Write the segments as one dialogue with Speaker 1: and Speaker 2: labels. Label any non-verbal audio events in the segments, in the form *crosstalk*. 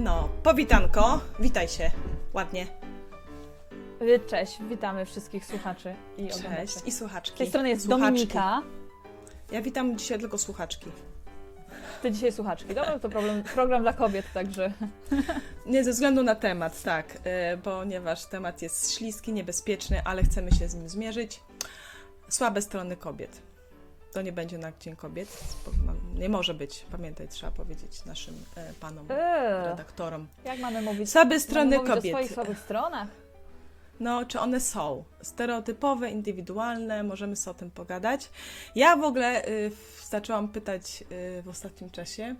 Speaker 1: No, powitanko, witaj się ładnie.
Speaker 2: Y, Cześć, witamy wszystkich słuchaczy i
Speaker 1: Cześć
Speaker 2: oglądaczy.
Speaker 1: i słuchaczki.
Speaker 2: Z tej strony jest
Speaker 1: Słuchaczki.
Speaker 2: Dominika.
Speaker 1: Ja witam dzisiaj tylko słuchaczki.
Speaker 2: Ty dzisiaj słuchaczki. Dobra, to problem, program dla kobiet, także. *laughs*
Speaker 1: Nie ze względu na temat, tak, y, ponieważ temat jest śliski, niebezpieczny, ale chcemy się z nim zmierzyć. Słabe strony kobiet. To nie będzie na Dzień Kobiet. Nie może być, pamiętaj, trzeba powiedzieć naszym e, panom
Speaker 2: Eee,
Speaker 1: redaktorom.
Speaker 2: jak mamy mówić?
Speaker 1: Słabe strony
Speaker 2: mamy mówić o
Speaker 1: kobiet.
Speaker 2: swoich słabych stronach?
Speaker 1: No, czy one są stereotypowe, indywidualne, możemy sobie o tym pogadać. Ja w ogóle y, w- zaczęłam pytać y, w ostatnim czasie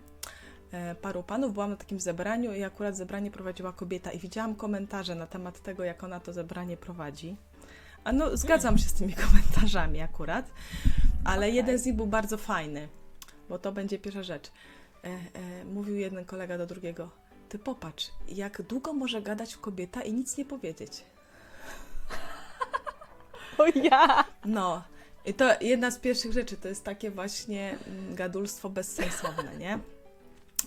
Speaker 1: y, paru panów, byłam na takim zebraniu i akurat zebranie prowadziła kobieta i widziałam komentarze na temat tego, jak ona to zebranie prowadzi. A no, zgadzam się z tymi *laughs* komentarzami akurat, ale
Speaker 2: Okej.
Speaker 1: jeden z nich był bardzo fajny, bo to będzie pierwsza rzecz. E, e, mówił jeden kolega do drugiego, ty popatrz, jak długo może gadać kobieta i nic nie powiedzieć. *laughs*
Speaker 2: O ja!
Speaker 1: No, i to jedna z pierwszych rzeczy to jest takie właśnie mm, gadulstwo bezsensowne, nie?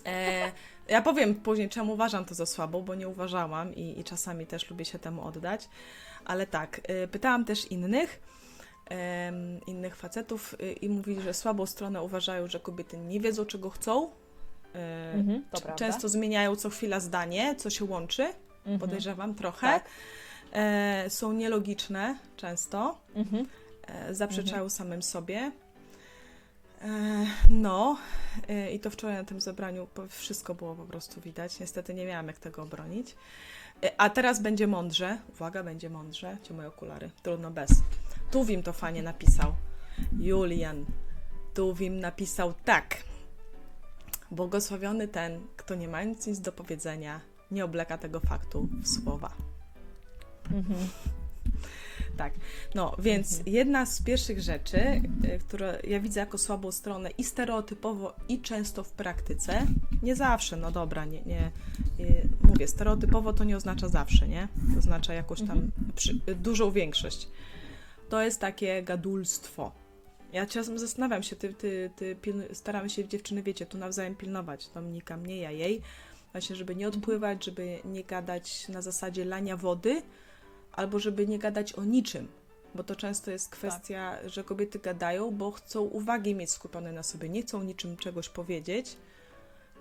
Speaker 1: E, ja powiem później, czemu uważam to za słabą, bo nie uważałam i, i czasami też lubię się temu oddać, ale tak, e, pytałam też innych, innych facetów e, i mówili, że słabą stronę uważają, że kobiety nie wiedzą, czego chcą. E,
Speaker 2: Mhm, to
Speaker 1: c-
Speaker 2: prawda.
Speaker 1: często zmieniają co chwila zdanie, co się łączy,
Speaker 2: Mhm.
Speaker 1: podejrzewam trochę.
Speaker 2: Tak.
Speaker 1: E, są nielogiczne często
Speaker 2: Mhm.
Speaker 1: e, zaprzeczają samym sobie. No, i to wczoraj na tym zebraniu wszystko było po prostu widać. Niestety nie miałam jak tego obronić. A teraz będzie mądrze. Uwaga, będzie mądrze. Gdzie moje okulary? Trudno bez. Tuwim to fajnie napisał. Julian. Tuwim napisał tak. Błogosławiony ten, kto nie mając nic do powiedzenia, nie obleka tego faktu w słowa.
Speaker 2: Mhm.
Speaker 1: Tak, no więc
Speaker 2: Mhm.
Speaker 1: jedna z pierwszych rzeczy, y, które ja widzę jako słabą stronę i stereotypowo, i często w praktyce, nie zawsze, no dobra, nie, nie y, mówię, stereotypowo to nie oznacza zawsze, nie? To oznacza jakąś tam
Speaker 2: Mhm.
Speaker 1: przy, dużą większość. To jest takie gadulstwo. Ja czasem zastanawiam się, ty, ty, ty staramy się dziewczyny, wiecie, tu nawzajem pilnować, Dominika mnie, ja jej, właśnie, żeby nie odpływać, żeby nie gadać na zasadzie lania wody, albo żeby nie gadać o niczym, bo to często jest kwestia, że kobiety gadają, bo chcą uwagi mieć skupione na sobie, nie chcą niczym czegoś powiedzieć,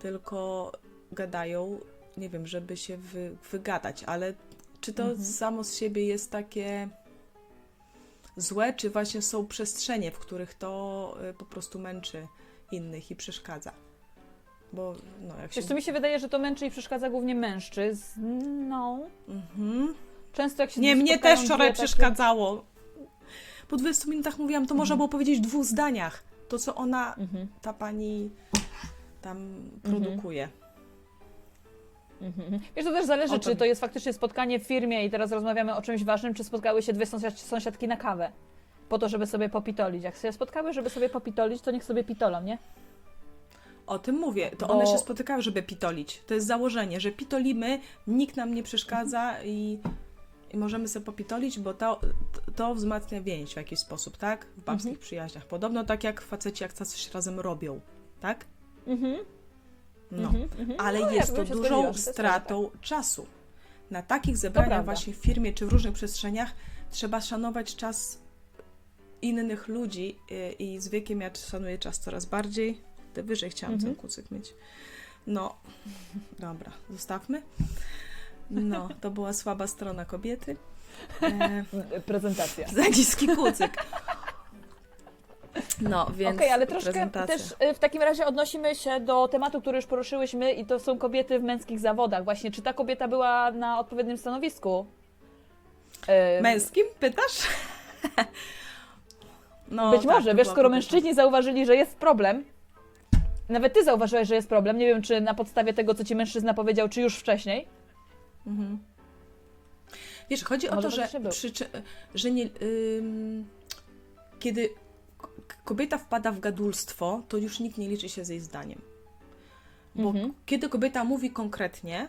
Speaker 1: tylko gadają, nie wiem, żeby się wy, wygadać, ale czy to
Speaker 2: Mhm.
Speaker 1: samo z siebie jest takie złe, czy właśnie są przestrzenie, w których to y, po prostu męczy innych i przeszkadza? Bo no jak się...
Speaker 2: Wiesz, co mi się wydaje, że to męczy i przeszkadza głównie mężczyzn. No.
Speaker 1: Mhm.
Speaker 2: Często jak się
Speaker 1: Nie, mnie też wczoraj
Speaker 2: takie-
Speaker 1: przeszkadzało. Po 20 minutach mówiłam, to można
Speaker 2: Mhm.
Speaker 1: było powiedzieć w dwóch zdaniach. To, co ona,
Speaker 2: Mhm.
Speaker 1: ta pani tam
Speaker 2: Mhm.
Speaker 1: produkuje.
Speaker 2: Mhm. Wiesz, to też zależy, czy to jest faktycznie spotkanie w firmie i teraz rozmawiamy o czymś ważnym, czy spotkały się dwie sąsiad sąsiadki na kawę. Po to, żeby sobie popitolić. Jak się spotkały, żeby sobie popitolić, to niech sobie pitolą, nie?
Speaker 1: O tym mówię. To
Speaker 2: Bo-
Speaker 1: one się spotykały, żeby pitolić. To jest założenie, że pitolimy, nikt nam nie przeszkadza i, i możemy sobie popitolić, bo to, to wzmacnia więź w jakiś sposób, tak? W babskich
Speaker 2: Mhm.
Speaker 1: przyjaźniach. Podobno tak jak faceci, jak coś razem robią, tak?
Speaker 2: Mhm.
Speaker 1: No.
Speaker 2: Mhm. Mhm.
Speaker 1: ale
Speaker 2: No,
Speaker 1: jest to dużą stratą czasu. Na takich zebraniach właśnie w firmie czy w różnych przestrzeniach trzeba szanować czas innych ludzi y, i z wiekiem ja szanuję czas coraz bardziej. Te wyżej chciałam
Speaker 2: Mhm.
Speaker 1: ten kucyk mieć. No, dobra, zostawmy. No, to była słaba strona kobiety. E. *laughs*
Speaker 2: Prezentacja.
Speaker 1: za niski kucyk. No, więc
Speaker 2: Okej, ale troszkę
Speaker 1: prezentacja.
Speaker 2: też y, w takim razie odnosimy się do tematu, który już poruszyłyśmy i to są kobiety w męskich zawodach. Właśnie, czy ta kobieta była na odpowiednim stanowisku? Y,
Speaker 1: Męskim, pytasz? *laughs* No,
Speaker 2: Być
Speaker 1: tak,
Speaker 2: może, wiesz, skoro
Speaker 1: kobieta.
Speaker 2: mężczyźni zauważyli, że jest problem, nawet ty zauważyłeś, że jest problem, nie wiem, czy na podstawie tego, co ci mężczyzna powiedział, czy już wcześniej.
Speaker 1: Mhm. Wiesz, chodzi o
Speaker 2: Może
Speaker 1: to, że, przyczy, że nie, ym, kiedy kobieta wpada w gadulstwo, to już nikt nie liczy się z jej zdaniem. Bo
Speaker 2: Mhm.
Speaker 1: kiedy kobieta mówi konkretnie,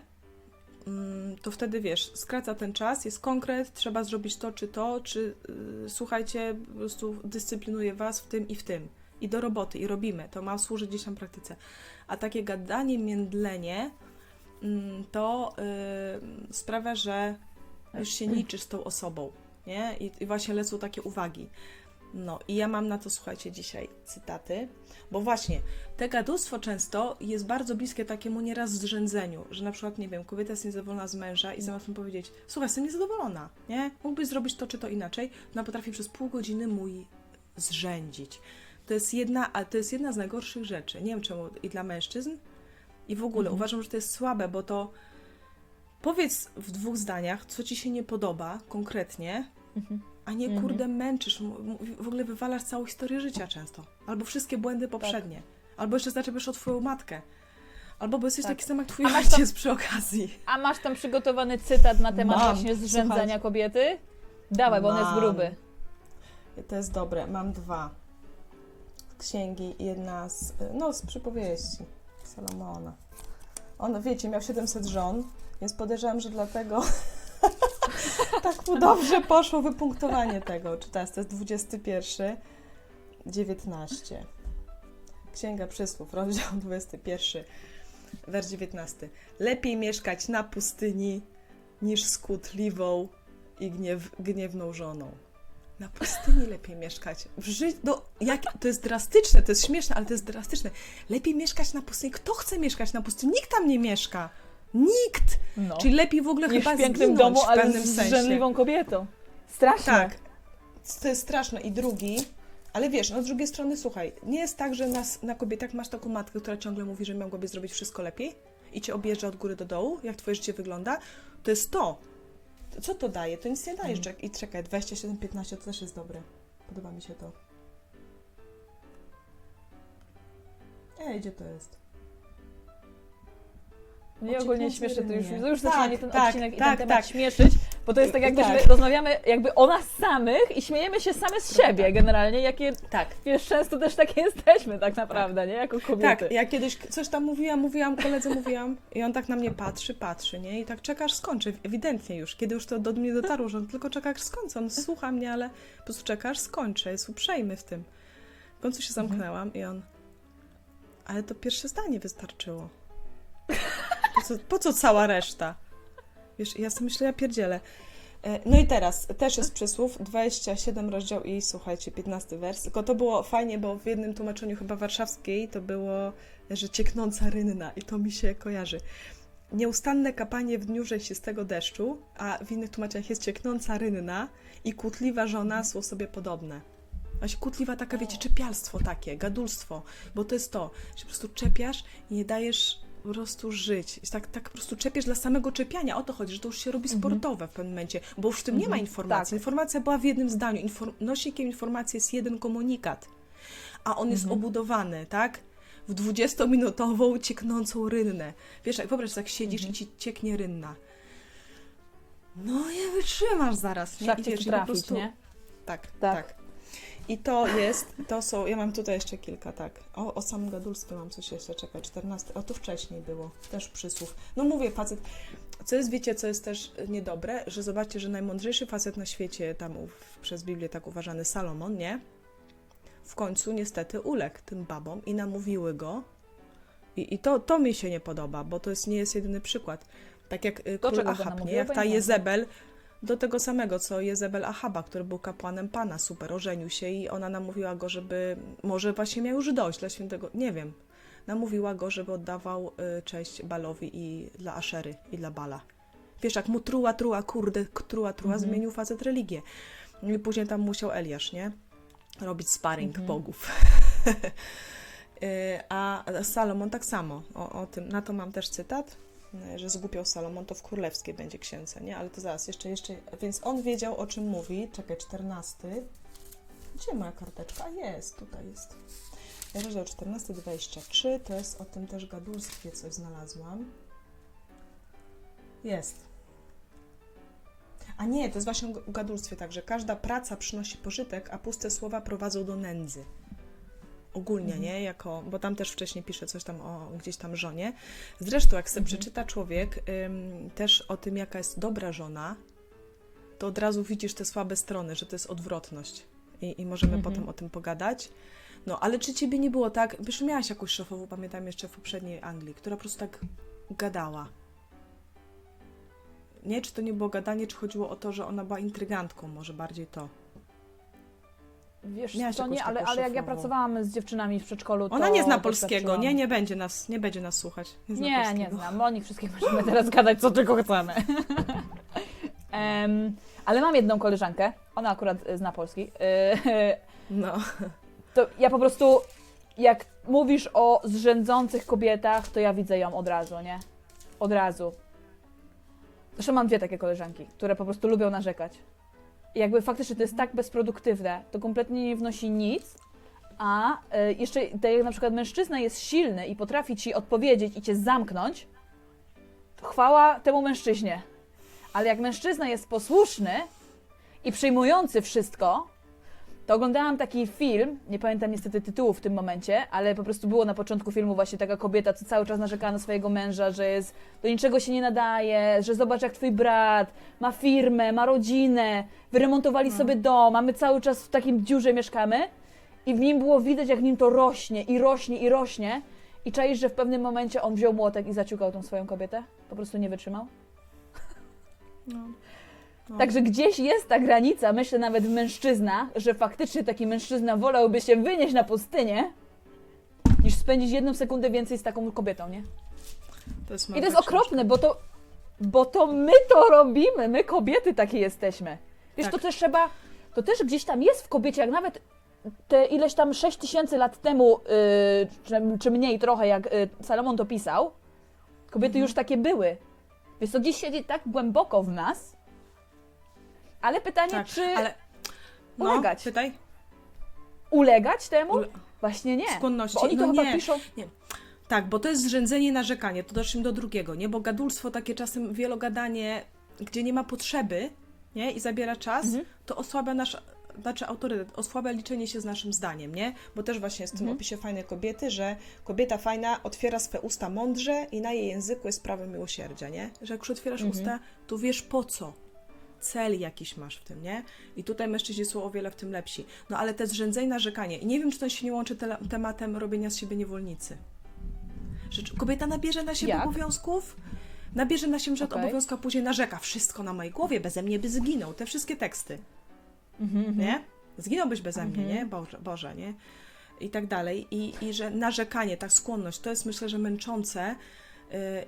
Speaker 1: ym, to wtedy wiesz, skraca ten czas, jest konkret, trzeba zrobić to czy to, czy y, słuchajcie, po prostu dyscyplinuję was w tym i w tym. I do roboty, i robimy. To ma służyć gdzieś tam praktyce. A takie gadanie, międlenie, mm, to y, sprawia, że już się *clears throat* liczysz z tą osobą, nie? I, I właśnie lecą takie uwagi. No i ja mam na to, słuchajcie, dzisiaj cytaty, bo właśnie te gadulstwo często jest bardzo bliskie takiemu nieraz zrzędzeniu, że na przykład, nie wiem, kobieta jest niezadowolona z męża i zamiast mu powiedzieć, słuchaj, jestem niezadowolona, nie? Mógłbyś zrobić to czy to inaczej, ona potrafi przez pół godziny mój zrzędzić. To jest jedna, a to jest jedna z najgorszych rzeczy. Nie wiem czemu i dla mężczyzn, i w ogóle
Speaker 2: Mhm.
Speaker 1: uważam, że to jest słabe, bo to powiedz w dwóch zdaniach, co ci się nie podoba konkretnie,
Speaker 2: Mhm.
Speaker 1: A nie
Speaker 2: Mhm.
Speaker 1: kurde męczysz, w ogóle wywalasz całą historię życia często. Albo wszystkie błędy poprzednie. Albo jeszcze zaczepiasz o twoją matkę. Albo bo jesteś
Speaker 2: Tak.
Speaker 1: taki sam jak twój ojciec przy okazji.
Speaker 2: A masz tam przygotowany cytat na temat
Speaker 1: Mam.
Speaker 2: właśnie zrzędzania
Speaker 1: Słuchajcie.
Speaker 2: kobiety? Dawaj, bo on jest
Speaker 1: Mam.
Speaker 2: gruby.
Speaker 1: To jest dobre. Mam dwa. Z księgi. Jedna z, no, z przypowieści Salomona. On, wiecie, miał 700 żon, więc podejrzewam, że dlatego *laughs* tak mu dobrze poszło wypunktowanie tego. Czy teraz to jest 21, 19. Księga Przysłów, rozdział *laughs* 21, wers 19. Lepiej mieszkać na pustyni niż z kłótliwą i gniew, gniewną żoną. Na pustyni lepiej mieszkać. W ży... no, jak... To jest drastyczne, to jest śmieszne, ale to jest drastyczne. Lepiej mieszkać na pustyni. Kto chce mieszkać na pustyni? Nikt tam nie mieszka. Nikt!
Speaker 2: No.
Speaker 1: Czyli lepiej w ogóle
Speaker 2: Niż
Speaker 1: chyba
Speaker 2: w pięknym domu,
Speaker 1: w
Speaker 2: ale
Speaker 1: pewnym
Speaker 2: z
Speaker 1: sensie.
Speaker 2: zrzędliwą kobietą. Straszne.
Speaker 1: Tak. To jest straszne. I drugi, ale wiesz, no z drugiej strony, słuchaj, nie jest tak, że nas, na kobietach masz taką matkę, która ciągle mówi, że mogłabyś zrobić wszystko lepiej i cię objeżdża od góry do dołu, jak twoje życie wygląda. To jest to. Co to daje? To nic nie daje.
Speaker 2: Mm.
Speaker 1: I czekaj, 27-15 to też jest dobre. Podoba mi się to. Ej, gdzie to jest?
Speaker 2: Mnie ogólnie śmieszy, to już, to już
Speaker 1: Tak,
Speaker 2: zaczyna mnie ten
Speaker 1: tak,
Speaker 2: odcinek i
Speaker 1: tak,
Speaker 2: ten temat
Speaker 1: tak.
Speaker 2: śmieszyć, bo to jest tak jakby
Speaker 1: Tak.
Speaker 2: my rozmawiamy jakby o nas samych i śmiejemy się same z siebie generalnie, jakie,
Speaker 1: Tak.
Speaker 2: wiesz, często też takie *laughs* jesteśmy tak naprawdę, nie? Jako kobiety.
Speaker 1: Tak, ja kiedyś coś tam mówiłam, mówiłam, koledze mówiłam i on tak na mnie patrzy, patrzy, nie? I tak czeka aż skończę, ewidentnie już. Kiedy już to do mnie dotarło, że on tylko czeka aż skończę. On słucha mnie, ale po prostu czeka aż skończę, jest uprzejmy w tym. W końcu się zamknęłam i on... Ale to pierwsze zdanie wystarczyło. Co, po co cała reszta? Wiesz, ja sobie myślę, ja pierdzielę. E, No i teraz też jest przysłów, 27 rozdział i słuchajcie, 15 wers. Tylko to było fajnie, bo w jednym tłumaczeniu chyba warszawskiej to było, że cieknąca rynna i to mi się kojarzy. Nieustanne kapanie w dniu rzeźistego deszczu, a w innych tłumaczeniach jest cieknąca rynna i kłótliwa żona są sobie podobne. Właśnie kłótliwa taka, wiecie, czepialstwo takie, gadulstwo, bo to jest to, że po prostu czepiasz i nie dajesz po prostu żyć. Tak, tak po prostu czepiesz dla samego czepiania. O to chodzi, że to już się robi sportowe w pewnym momencie, bo już w tym nie ma
Speaker 2: Mhm,
Speaker 1: informacji.
Speaker 2: tak.
Speaker 1: Informacja była w jednym zdaniu. Infor- nośnikiem informacji jest jeden komunikat, a on jest
Speaker 2: Mhm.
Speaker 1: obudowany, tak? W 20-minutową cieknącą rynnę. Wiesz, jak wyobraź, tak siedzisz
Speaker 2: Mhm.
Speaker 1: i ci cieknie rynna. No nie wytrzymasz zaraz, nie? I wiesz,
Speaker 2: tu
Speaker 1: i po
Speaker 2: trafić,
Speaker 1: prostu-
Speaker 2: nie?
Speaker 1: tak,
Speaker 2: Tak.
Speaker 1: tak. I to jest, to są, ja mam tutaj jeszcze kilka, tak. O, o samym gadulstwie mam coś jeszcze, czekaj, 14, o to wcześniej było, też przysłów. No mówię, facet, co jest, wiecie, co jest też niedobre, że zobaczcie, że najmądrzejszy facet na świecie, tam przez Biblię tak uważany Salomon, nie? W końcu niestety uległ tym babom i namówiły go. I, i to, to mi się nie podoba, bo to jest, nie jest jedyny przykład. Tak jak y, król Achab, nie? Jak ta. Jezebel do tego samego, co Jezebel Ahaba, który był kapłanem Pana, super, ożenił się i ona namówiła go, żeby, może właśnie miał już dość dla świętego, nie wiem, namówiła go, żeby oddawał y, cześć Balowi i dla Aszery i dla Bala. Wiesz, jak mu truła, truła, kurde, truła, truła,
Speaker 2: Mhm.
Speaker 1: zmienił facet religię. I później tam musiał Eliasz, nie? Robić sparring
Speaker 2: Mhm.
Speaker 1: bogów. *laughs* Y, A Salomon tak samo. O, o tym, na to mam też cytat, że zgłupiał Salomon, to w królewskiej będzie księdze, nie? Ale to zaraz, jeszcze, jeszcze, więc on wiedział, o czym mówi. Czekaj, 14. Gdzie moja karteczka? Jest, tutaj jest. Rozdział 14, 23, to jest o tym też gadulstwie, coś znalazłam. Jest. A nie, to jest właśnie o gadulstwie tak, że każda praca przynosi pożytek, a puste słowa prowadzą do nędzy. Ogólnie,
Speaker 2: Mhm.
Speaker 1: nie? Jako, bo tam też wcześniej pisze coś tam o gdzieś tam żonie. Zresztą, jak sobie
Speaker 2: Mhm.
Speaker 1: przeczyta człowiek ym, też o tym, jaka jest dobra żona, to od razu widzisz te słabe strony, że to jest odwrotność. I, i możemy
Speaker 2: Mhm.
Speaker 1: potem o tym pogadać. No, ale czy ciebie nie było tak, wiesz, miałaś jakąś szefową, pamiętam jeszcze w poprzedniej Anglii, która po prostu tak gadała. nie, czy to nie było gadanie, czy chodziło o to, że ona była intrygantką, może bardziej to.
Speaker 2: Wiesz
Speaker 1: Miałaś jakąś
Speaker 2: nie, ale,
Speaker 1: taką
Speaker 2: ale jak ja
Speaker 1: szefową.
Speaker 2: pracowałam z dziewczynami w przedszkolu, to
Speaker 1: Ona nie zna polskiego,
Speaker 2: doświadczyłam.
Speaker 1: nie, nie będzie nas, nie będzie nas słuchać. Nie, zna
Speaker 2: Nie, nie
Speaker 1: polskiego.
Speaker 2: znam. O nich wszystkich możemy teraz gadać, co tylko chcemy. *laughs* Em, ale mam jedną koleżankę, ona akurat y, zna polski. Y,
Speaker 1: No.
Speaker 2: to ja po prostu, jak mówisz o zrzędzących kobietach, to ja widzę ją od razu, nie? Od razu. Zresztą mam dwie takie koleżanki, które po prostu lubią narzekać. Jakby faktycznie to jest tak bezproduktywne, to kompletnie nie wnosi nic, a y, jeszcze tak jak na przykład mężczyzna jest silny i potrafi ci odpowiedzieć i cię zamknąć, to chwała temu mężczyźnie. Ale jak mężczyzna jest posłuszny i przyjmujący wszystko, to oglądałam taki film, nie pamiętam niestety tytułu w tym momencie, ale po prostu było na początku filmu właśnie taka kobieta, co cały czas narzekała na swojego męża, że jest, do niczego się nie nadaje, że zobacz jak twój brat ma firmę, ma rodzinę, wyremontowali sobie dom, a my cały czas w takim dziurze mieszkamy i w nim było widać jak w nim to rośnie i rośnie i rośnie i czaisz, że w pewnym momencie on wziął młotek i zaciukał tą swoją kobietę, po prostu nie wytrzymał.
Speaker 1: no. No.
Speaker 2: Także gdzieś jest ta granica, myślę nawet w mężczyznach, że faktycznie taki mężczyzna wolałby się wynieść na pustynię, niż spędzić jedną sekundę więcej z taką kobietą, nie?
Speaker 1: To jest
Speaker 2: I to jest okropne, bo to, bo to my to robimy, my kobiety takie jesteśmy. Wiesz,
Speaker 1: Tak.
Speaker 2: to też trzeba, to też gdzieś tam jest w kobiecie, jak nawet te ileś tam 6 tysięcy lat temu, yy, czy, czy mniej trochę, jak yy, Salomon to pisał, kobiety
Speaker 1: Mhm.
Speaker 2: już takie były. Więc to gdzieś siedzi tak głęboko w nas, ale pytanie,
Speaker 1: Tak,
Speaker 2: czy
Speaker 1: ale no,
Speaker 2: ulegać?
Speaker 1: pytaj.
Speaker 2: ulegać temu?
Speaker 1: Ule-
Speaker 2: Właśnie nie.
Speaker 1: Skłonności.
Speaker 2: Bo oni to
Speaker 1: No
Speaker 2: chyba
Speaker 1: nie.
Speaker 2: piszą...
Speaker 1: Tak, bo to jest zrzędzenie narzekanie. To doszliśmy do drugiego, nie? Bo gadulstwo takie czasem wielogadanie, gdzie nie ma potrzeby, nie? I zabiera czas,
Speaker 2: Mhm.
Speaker 1: to osłabia nasz, znaczy autorytet, osłabia liczenie się z naszym zdaniem, nie? Bo też właśnie jest w tym
Speaker 2: Mhm.
Speaker 1: opisie fajnej kobiety, że kobieta fajna otwiera swe usta mądrze i na jej języku jest prawo miłosierdzia, nie? Że jak już otwierasz
Speaker 2: Mhm.
Speaker 1: usta, to wiesz po co. Cel jakiś masz w tym, nie? I tutaj mężczyźni są o wiele w tym lepsi. No ale te zrzędzenie narzekanie. I nie wiem, czy to się nie łączy tele- tematem robienia z siebie niewolnicy. Kobieta nabierze na siebie
Speaker 2: Jak?
Speaker 1: obowiązków, nabierze na siebie
Speaker 2: Okej.
Speaker 1: obowiązku, a później narzeka. Wszystko na mojej głowie, beze mnie by zginął. Te wszystkie teksty,
Speaker 2: Mhm,
Speaker 1: nie? Zginąłbyś beze mnie,
Speaker 2: Mhm.
Speaker 1: nie? Boże, Boże, nie? I tak dalej. I, I że narzekanie, ta skłonność, to jest myślę, że męczące.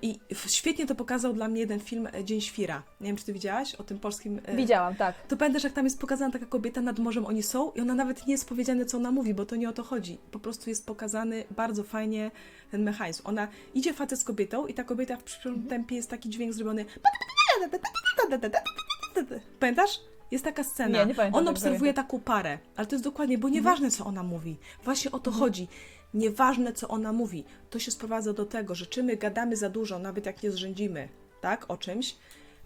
Speaker 1: I świetnie to pokazał dla mnie jeden film e, Dzień Świra. Nie wiem, czy ty widziałaś o tym polskim. e,
Speaker 2: Widziałam, tak.
Speaker 1: to pamiętasz, jak tam jest pokazana taka kobieta, nad morzem oni są i ona nawet nie jest powiedziane, co ona mówi, bo to nie o to chodzi. Po prostu jest pokazany bardzo fajnie ten mechanizm. Ona idzie facet z kobietą i ta kobieta w przyszłym
Speaker 2: Mhm.
Speaker 1: tempie jest taki dźwięk zrobiony. Pamiętasz? Jest taka scena.
Speaker 2: Nie, nie pamiętam
Speaker 1: On obserwuje taką parę, ale to jest dokładnie, bo
Speaker 2: Mhm.
Speaker 1: nieważne, co ona mówi. Właśnie o to chodzi. Nieważne, co ona mówi. To się sprowadza do tego, że czy my gadamy za dużo, nawet jak nie zrzędzimy, tak, o czymś,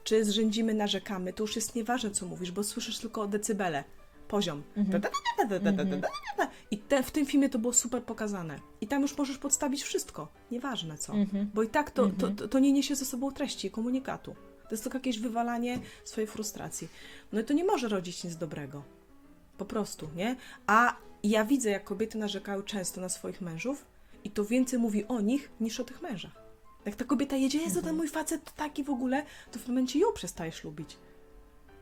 Speaker 1: czy zrzędzimy, narzekamy, to już jest nieważne, co mówisz, bo słyszysz tylko decybele, poziom.
Speaker 2: Mhm.
Speaker 1: I te, w tym filmie to było super pokazane. I tam już możesz podstawić wszystko, nieważne co.
Speaker 2: Mhm.
Speaker 1: Bo i tak to, to, to, to nie niesie ze sobą treści i komunikatu. To jest tylko jakieś wywalanie swojej frustracji. No i to nie może rodzić nic dobrego. Po prostu, nie? A ja widzę, jak kobiety narzekają często na swoich mężów i to więcej mówi o nich niż o tych mężach. Jak ta kobieta jedzie, jest to ten mój facet to taki w ogóle, to w momencie ją przestajesz lubić.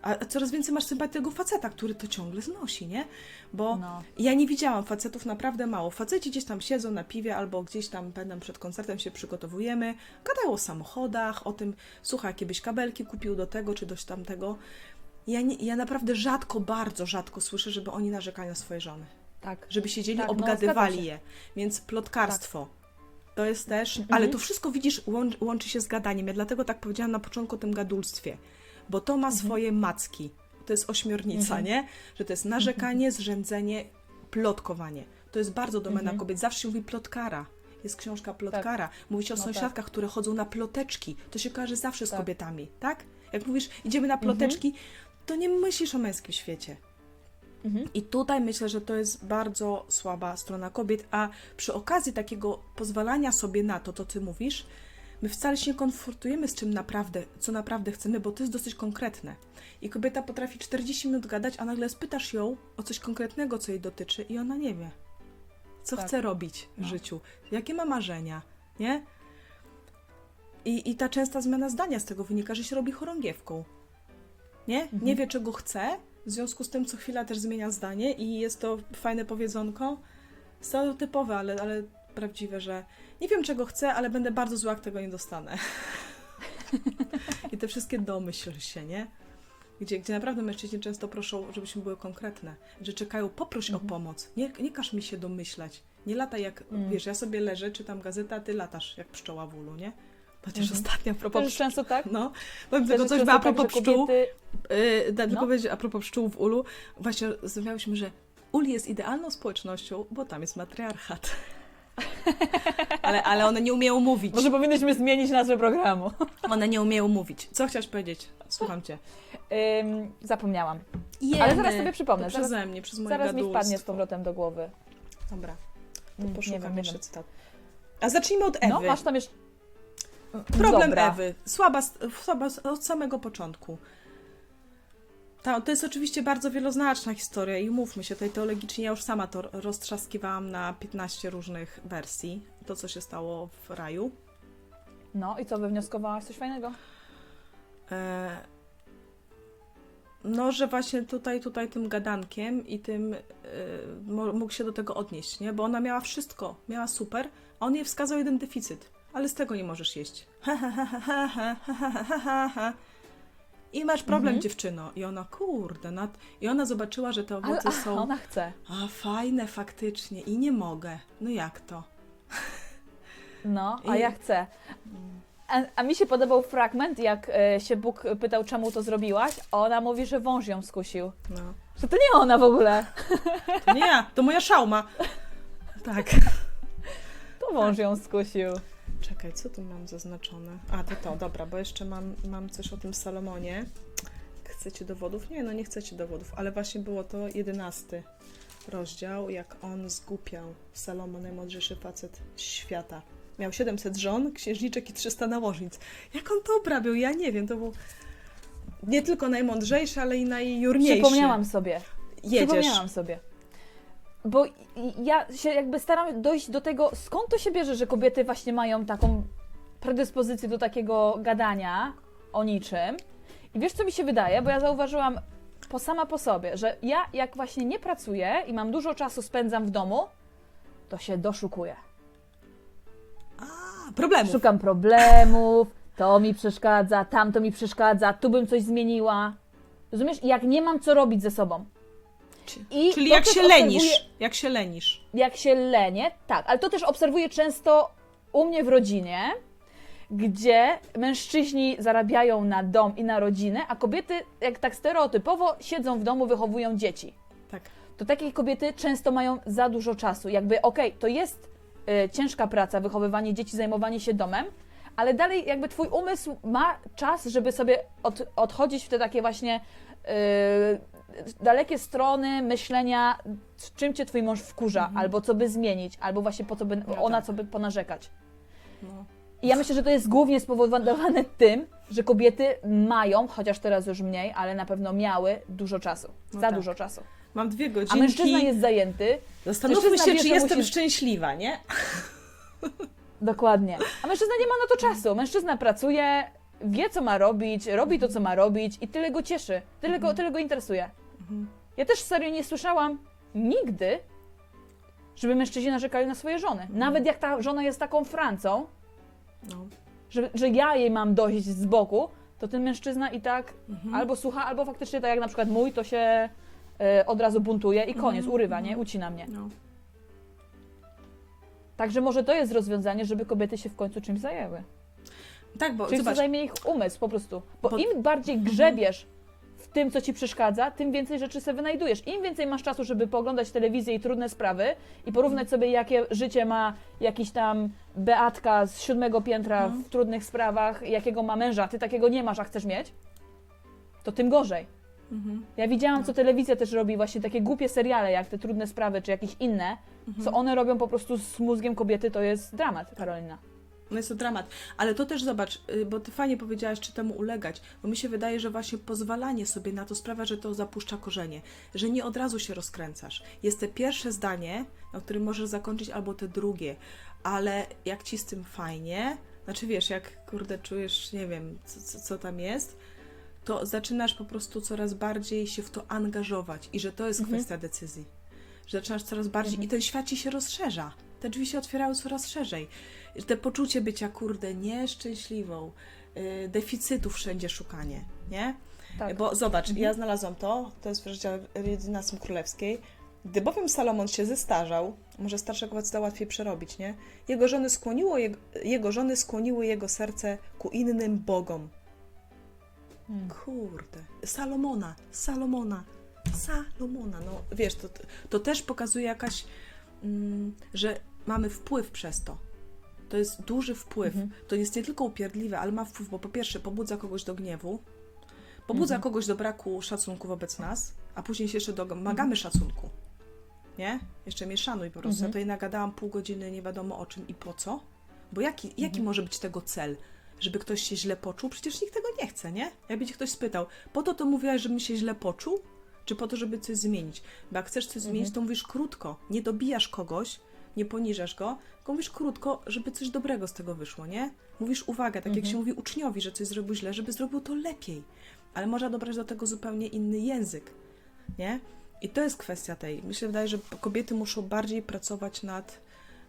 Speaker 1: A coraz więcej masz sympatii tego faceta, który to ciągle znosi, nie? Bo
Speaker 2: No.
Speaker 1: ja nie widziałam facetów naprawdę mało. Faceci gdzieś tam siedzą na piwie albo gdzieś tam będą przed koncertem się przygotowujemy, gadają o samochodach, o tym, słuchaj, jakie byś kabelki kupił do tego czy do tamtego. Ja, nie, ja naprawdę rzadko, bardzo rzadko słyszę, żeby oni narzekali na swoje żony.
Speaker 2: Tak.
Speaker 1: Żeby siedzieli,
Speaker 2: Tak, no,
Speaker 1: obgadywali
Speaker 2: się.
Speaker 1: je. Więc plotkarstwo. To jest też,
Speaker 2: Mhm.
Speaker 1: ale to wszystko widzisz, łączy, łączy się z gadaniem. Ja dlatego tak powiedziałam na początku o tym gadulstwie, bo to ma swoje macki. To jest ośmiornica,
Speaker 2: Mhm.
Speaker 1: nie? Że to jest narzekanie, zrzędzenie, plotkowanie. To jest bardzo domena
Speaker 2: Mhm.
Speaker 1: kobiet. Zawsze się mówi plotkara. Jest książka plotkara. Mówi się o
Speaker 2: No
Speaker 1: sąsiadkach, które chodzą na ploteczki. To się kojarzy zawsze z
Speaker 2: Tak.
Speaker 1: kobietami, tak? Jak mówisz, idziemy na ploteczki, to nie myślisz o męskim świecie.
Speaker 2: Mhm.
Speaker 1: I tutaj myślę, że to jest bardzo słaba strona kobiet, a przy okazji takiego pozwalania sobie na to, to ty mówisz, my wcale się nie konfrontujemy z czym naprawdę, co naprawdę chcemy, bo to jest dosyć konkretne. I kobieta potrafi 40 minut gadać, a nagle spytasz ją o coś konkretnego, co jej dotyczy i ona nie wie. Co
Speaker 2: Tak.
Speaker 1: chce robić w
Speaker 2: No.
Speaker 1: życiu, jakie ma marzenia, nie? I, I ta częsta zmiana zdania z tego wynika, że się robi chorągiewką. Nie? Nie wie, czego chce, w związku z tym co chwila też zmienia zdanie i jest to fajne powiedzonko, stereotypowe, ale, ale prawdziwe, że nie wiem, czego chcę, ale będę bardzo zła, jak tego nie dostanę. *laughs* I te wszystkie domyśl się, nie? Gdzie, gdzie naprawdę mężczyźni często proszą, żebyśmy były konkretne, że czekają, poproś o pomoc, nie, nie każ mi się domyślać, nie lataj jak,
Speaker 2: Mm.
Speaker 1: wiesz, ja sobie leżę, czytam gazetę, a ty latasz jak pszczoła w ulu, nie? Chociaż
Speaker 2: Mhm.
Speaker 1: ostatnio a
Speaker 2: Też
Speaker 1: propos
Speaker 2: jest często tak?
Speaker 1: no, powiem tylko coś
Speaker 2: często
Speaker 1: a
Speaker 2: tak,
Speaker 1: propos
Speaker 2: że
Speaker 1: pszczół,
Speaker 2: kobiety...
Speaker 1: yy, da, tylko
Speaker 2: No.
Speaker 1: powiedzieć a propos pszczół w ulu, właśnie rozmawiałyśmy, że ul jest idealną społecznością, bo tam jest matriarchat. *laughs* ale, ale one nie umieją mówić.
Speaker 2: Może powinnyśmy zmienić nazwę programu. *laughs*
Speaker 1: One nie umieją mówić. Co chciałaś powiedzieć? Słucham cię.
Speaker 2: Ym, zapomniałam. Ale zaraz sobie przypomnę.
Speaker 1: To
Speaker 2: Zaraz,
Speaker 1: przeze mnie, przez moje
Speaker 2: zaraz mi
Speaker 1: gadulstwo.
Speaker 2: wpadnie z powrotem do głowy.
Speaker 1: Dobra, to
Speaker 2: Mm,
Speaker 1: poszukam
Speaker 2: nie wiem, nie
Speaker 1: jeszcze
Speaker 2: wiem.
Speaker 1: cytat. A zacznijmy od Ewy.
Speaker 2: No, masz tam jeszcze...
Speaker 1: Problem
Speaker 2: Dobra.
Speaker 1: Ewy. Słaba, słaba od samego początku. Ta, to jest oczywiście bardzo wieloznaczna historia i mówmy się, tutaj teologicznie ja już sama to roztrzaskiwałam na 15 różnych wersji. To, co się stało w raju.
Speaker 2: No i co, wywnioskowałaś coś fajnego?
Speaker 1: E, no, że właśnie tutaj, tutaj tym gadankiem i tym e, mógł się do tego odnieść, nie? Bo ona miała wszystko, miała super, a on jej wskazał jeden deficyt, ale z tego nie możesz jeść. I masz problem,
Speaker 2: Mhm.
Speaker 1: dziewczyno. I ona, kurde, nad... i ona zobaczyła, że te
Speaker 2: Ale
Speaker 1: owoce
Speaker 2: a,
Speaker 1: są,
Speaker 2: ona chce.
Speaker 1: a fajne faktycznie i nie mogę. No jak to?
Speaker 2: No, a
Speaker 1: I-
Speaker 2: ja chcę. A, a mi się podobał fragment, jak e, się Bóg pytał, czemu to zrobiłaś, a ona mówi, że wąż ją skusił.
Speaker 1: No.
Speaker 2: Że to nie ona w ogóle,
Speaker 1: To nie ja, to moja szauma. Tak.
Speaker 2: to wąż ją skusił.
Speaker 1: Czekaj, co tu mam zaznaczone? A, to to, dobra, bo jeszcze mam, mam coś o tym Salomonie. Chcecie dowodów? Nie, no nie chcecie dowodów, ale właśnie było to jedenasty rozdział, jak on zgłupiał Salomon, najmądrzejszy facet świata. Miał 700 żon, księżniczek i 300 nałożnic. Jak on to obrabiał? Ja nie wiem, to był nie tylko najmądrzejszy, ale i najjurniejszy.
Speaker 2: Przypomniałam sobie.
Speaker 1: Jedziesz.
Speaker 2: Przypomniałam sobie. Bo ja się jakby staram dojść do tego, skąd to się bierze, że kobiety właśnie mają taką predyspozycję do takiego gadania o niczym. I wiesz, co mi się wydaje? Bo ja zauważyłam po sama po sobie, że ja jak właśnie nie pracuję i mam dużo czasu spędzam w domu, to się doszukuję.
Speaker 1: A, problemów.
Speaker 2: Szukam problemów, to mi przeszkadza, tamto mi przeszkadza, tu bym coś zmieniła. Rozumiesz? Jak nie mam co robić ze sobą. I
Speaker 1: Czyli jak się lenisz. Jak się lenisz.
Speaker 2: jak się lenię, tak, ale to też obserwuję często u mnie w rodzinie, gdzie mężczyźni zarabiają na dom i na rodzinę, a kobiety, jak tak stereotypowo, siedzą w domu, wychowują dzieci.
Speaker 1: Tak.
Speaker 2: To takie kobiety często mają za dużo czasu. Jakby, okej, to jest y, ciężka praca, wychowywanie dzieci, zajmowanie się domem, ale dalej jakby twój umysł ma czas, żeby sobie od, odchodzić w te takie właśnie y, dalekie strony myślenia, z czym cię twój mąż wkurza, albo co by zmienić, albo właśnie po co by,
Speaker 1: No
Speaker 2: ona
Speaker 1: tak.
Speaker 2: co by ponarzekać.
Speaker 1: No.
Speaker 2: I ja myślę, że to jest głównie spowodowane *laughs* tym, że kobiety mają, chociaż teraz już mniej, ale na pewno miały dużo czasu.
Speaker 1: No
Speaker 2: za
Speaker 1: tak.
Speaker 2: dużo czasu.
Speaker 1: Mam dwie
Speaker 2: A
Speaker 1: godzinki.
Speaker 2: mężczyzna jest zajęty,
Speaker 1: Zastanówmy
Speaker 2: mężczyzna
Speaker 1: się,
Speaker 2: wie,
Speaker 1: czy jestem
Speaker 2: musi-
Speaker 1: szczęśliwa, nie?
Speaker 2: Dokładnie. A mężczyzna nie ma na to czasu. Mężczyzna pracuje, wie co ma robić, robi to co ma robić i tyle go cieszy, tyle go, tyle go interesuje.
Speaker 1: Mhm.
Speaker 2: Ja też serio nie słyszałam nigdy, żeby mężczyźni narzekali na swoje żony. Nawet jak ta żona jest taką Francą,
Speaker 1: No.
Speaker 2: że, że ja jej mam dojść z boku, to ten mężczyzna i tak
Speaker 1: Mhm.
Speaker 2: albo słucha, albo faktycznie tak jak na przykład mój, to się e, od razu buntuje i koniec,
Speaker 1: Mhm,
Speaker 2: urywa,
Speaker 1: mhm.
Speaker 2: nie? Ucina mnie.
Speaker 1: No.
Speaker 2: Także może to jest rozwiązanie, żeby kobiety się w końcu czymś zajęły.
Speaker 1: Tak, bo
Speaker 2: Czyli
Speaker 1: zobacz,
Speaker 2: zajmie ich umysł po prostu. Bo
Speaker 1: Bo-
Speaker 2: im bardziej grzebiesz w tym, co ci przeszkadza, tym więcej rzeczy sobie wynajdujesz. Im więcej masz czasu, żeby pooglądać telewizję i trudne sprawy i porównać sobie, jakie życie ma jakiś tam Beatka z siódmego piętra
Speaker 1: Mhm.
Speaker 2: w trudnych sprawach, jakiego ma męża, ty takiego nie masz, a chcesz mieć, to tym gorzej.
Speaker 1: mhm.
Speaker 2: Ja widziałam, co telewizja też robi, właśnie takie głupie seriale, jak te trudne sprawy, czy jakieś inne,
Speaker 1: Mhm.
Speaker 2: co one robią po prostu z mózgiem kobiety, to jest dramat, Karolina.
Speaker 1: No jest to dramat. Ale to też zobacz, y, bo ty fajnie powiedziałaś, czy temu ulegać, bo mi się wydaje, że właśnie pozwalanie sobie na to sprawia, że to zapuszcza korzenie, że nie od razu się rozkręcasz. Jest te pierwsze zdanie, na którym możesz zakończyć, albo te drugie, ale jak ci z tym fajnie, Znaczy wiesz, jak kurde czujesz, nie wiem, co, co, co tam jest, to zaczynasz po prostu coraz bardziej się w to angażować i że to jest
Speaker 2: Mhm.
Speaker 1: kwestia decyzji. Że zaczynasz coraz bardziej
Speaker 2: Mhm.
Speaker 1: i ten świat ci się rozszerza. Te drzwi się otwierały coraz szerzej. Te poczucie bycia, kurde, nieszczęśliwą, yy, deficytu wszędzie szukanie, nie?
Speaker 2: Tak.
Speaker 1: Bo zobacz,
Speaker 2: Mhm.
Speaker 1: ja znalazłam to, to jest w rozdziale dynastii królewskiej. Gdy bowiem Salomon się zestarzał, może starszego faceta łatwiej przerobić, nie? Jego żony, skłoniło jego, jego żony skłoniły jego serce ku innym bogom.
Speaker 2: Hmm.
Speaker 1: Kurde. Salomona, Salomona, Salomona. No wiesz, to, to też pokazuje jakaś, że mamy wpływ przez to. To jest duży wpływ.
Speaker 2: Mhm.
Speaker 1: To jest nie tylko upierdliwe, ale ma wpływ, bo po pierwsze pobudza kogoś do gniewu, pobudza
Speaker 2: Mhm.
Speaker 1: kogoś do braku szacunku wobec nas, a później się jeszcze domagamy szacunku. Nie? Jeszcze mnie szanuj po prostu.
Speaker 2: Mhm.
Speaker 1: Ja tutaj nagadałam pół godziny nie wiadomo o czym i po co. Bo jaki, jaki
Speaker 2: Mhm.
Speaker 1: może być tego cel? Żeby ktoś się źle poczuł? Przecież nikt tego nie chce, nie? Jakby cię ktoś spytał, po to to mówiłaś, żebym się źle poczuł? Czy po to, żeby coś zmienić? Bo jak chcesz coś zmienić,
Speaker 2: Mhm.
Speaker 1: to mówisz krótko. Nie dobijasz kogoś, nie poniżasz go, tylko mówisz krótko, żeby coś dobrego z tego wyszło, nie? Mówisz uwaga, tak jak
Speaker 2: Mhm.
Speaker 1: się mówi uczniowi, że coś zrobił źle, żeby zrobił to lepiej. Ale można dobrać do tego zupełnie inny język, nie? I to jest kwestia tej. Myślę, wydaje, że kobiety muszą bardziej pracować nad,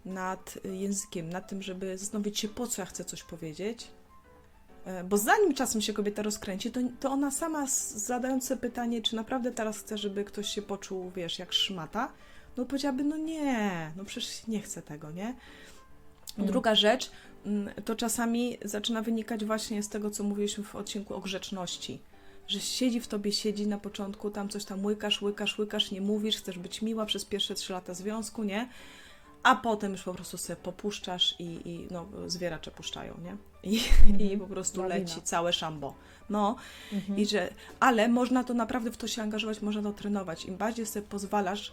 Speaker 1: nad y, językiem, nad tym, żeby zastanowić się, po co ja chcę coś powiedzieć. E, Bo zanim czasem się kobieta rozkręci, to, to ona sama zadając sobie pytanie, czy naprawdę teraz chce, żeby ktoś się poczuł, wiesz, jak szmata, no powiedziałaby, no nie, no przecież nie chcę tego, nie?
Speaker 2: Mm.
Speaker 1: Druga rzecz, mm, to czasami zaczyna wynikać właśnie z tego, co mówiliśmy w odcinku o grzeczności. Że siedzi w tobie, siedzi na początku, tam coś tam łykasz, łykasz, łykasz, nie mówisz, chcesz być miła przez pierwsze trzy lata związku, nie? A potem już po prostu sobie popuszczasz i, i no, zwieracze puszczają, nie? I, i po prostu
Speaker 2: Lawina.
Speaker 1: leci całe szambo. No,
Speaker 2: Mhm.
Speaker 1: i że, ale można to naprawdę w to się angażować, można to trenować. Im bardziej sobie pozwalasz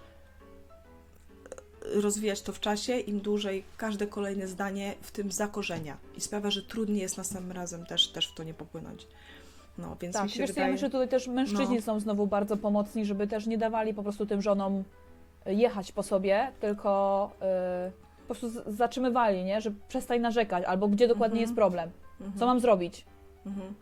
Speaker 1: e, rozwijać to w czasie, im dłużej każde kolejne zdanie w tym zakorzenia i sprawia, że trudniej jest następnym razem też, też w to nie popłynąć. No, więc mi
Speaker 2: Tak,
Speaker 1: się
Speaker 2: wiesz
Speaker 1: wydaje...
Speaker 2: ja myślę, że tutaj też mężczyźni
Speaker 1: No.
Speaker 2: są znowu bardzo pomocni, żeby też nie dawali po prostu tym żonom jechać po sobie, tylko y, po prostu z- zatrzymywali, nie? Że przestań narzekać, albo gdzie dokładnie
Speaker 1: Mhm.
Speaker 2: jest problem,
Speaker 1: Mhm.
Speaker 2: co mam zrobić,
Speaker 1: Mhm.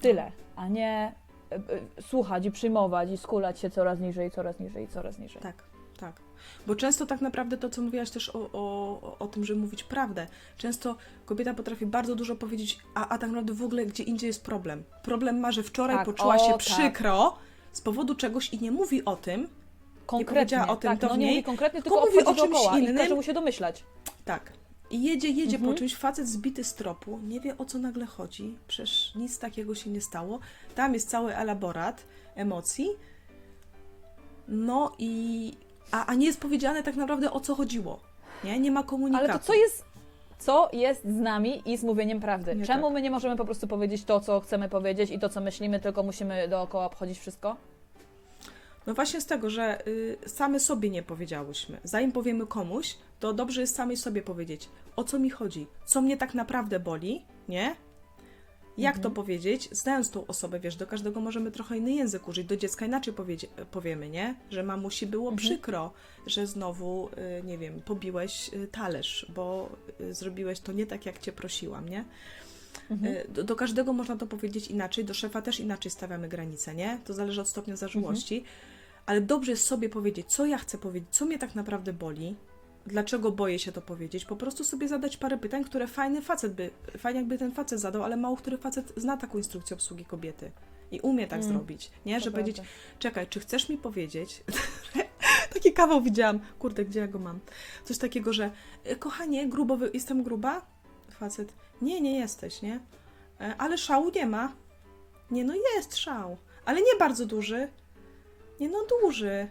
Speaker 2: tyle, a nie y, y, słuchać i przyjmować i skulać się coraz niżej, coraz niżej, coraz niżej.
Speaker 1: Tak, tak. Bo często tak naprawdę to, co mówiłaś też o, o, o tym, żeby mówić prawdę. Często kobieta potrafi bardzo dużo powiedzieć, a, a tak naprawdę w ogóle gdzie indziej jest problem. Problem ma, że wczoraj
Speaker 2: Tak,
Speaker 1: poczuła
Speaker 2: o,
Speaker 1: się
Speaker 2: tak.
Speaker 1: przykro z powodu czegoś i nie mówi o tym.
Speaker 2: Konkretnie,
Speaker 1: powiedziała o tym,
Speaker 2: tak,
Speaker 1: to
Speaker 2: no
Speaker 1: w
Speaker 2: nie
Speaker 1: niej,
Speaker 2: mówi konkretnie,
Speaker 1: tylko
Speaker 2: tylko
Speaker 1: mówi o czymś
Speaker 2: dookoła
Speaker 1: innym.
Speaker 2: i każe mu się domyślać.
Speaker 1: Tak. I jedzie, jedzie
Speaker 2: Mhm.
Speaker 1: po czymś, facet zbity z tropu, nie wie o co nagle chodzi, przecież nic takiego się nie stało. Tam jest cały elaborat emocji. No i. A, a nie jest powiedziane tak naprawdę o co chodziło. Nie, nie ma komunikatu.
Speaker 2: Ale to co jest, co jest z nami i z mówieniem prawdy?
Speaker 1: Nie
Speaker 2: Czemu
Speaker 1: tak.
Speaker 2: my nie możemy po prostu powiedzieć to, co chcemy powiedzieć i to, co myślimy, tylko musimy dookoła obchodzić wszystko?
Speaker 1: No właśnie z tego, że y, same sobie nie powiedziałyśmy. Zanim powiemy komuś, to dobrze jest samej sobie powiedzieć, o co mi chodzi, co mnie tak naprawdę boli, nie? Jak
Speaker 2: Mhm.
Speaker 1: to powiedzieć? Znając tą osobę, wiesz, do każdego możemy trochę inny język użyć, do dziecka inaczej powiemy, nie? Że mamusi było
Speaker 2: Mhm.
Speaker 1: przykro, że znowu, y, nie wiem, pobiłeś y, talerz, bo y, zrobiłeś to nie tak, jak cię prosiłam, nie?
Speaker 2: Mhm.
Speaker 1: Y, Do, do każdego można to powiedzieć inaczej, do szefa też inaczej stawiamy granice, nie? To zależy od stopnia zażyłości. Ale dobrze jest sobie powiedzieć, co ja chcę powiedzieć, co mnie tak naprawdę boli, dlaczego boję się to powiedzieć. Po prostu sobie zadać parę pytań, które fajny facet by, fajnie jakby ten facet zadał, ale mało który facet zna taką instrukcję obsługi kobiety. I umie tak
Speaker 2: Mm,
Speaker 1: zrobić, nie? Że powiedzieć, czekaj, czy chcesz mi powiedzieć? *laughs* Taki kawał widziałam, kurde, gdzie ja go mam? Coś takiego, że e, kochanie, grubo, jestem gruba? Facet, nie, nie jesteś, nie? E, Ale szału nie ma. Nie, no jest szał, ale nie bardzo duży. Nie, no duży,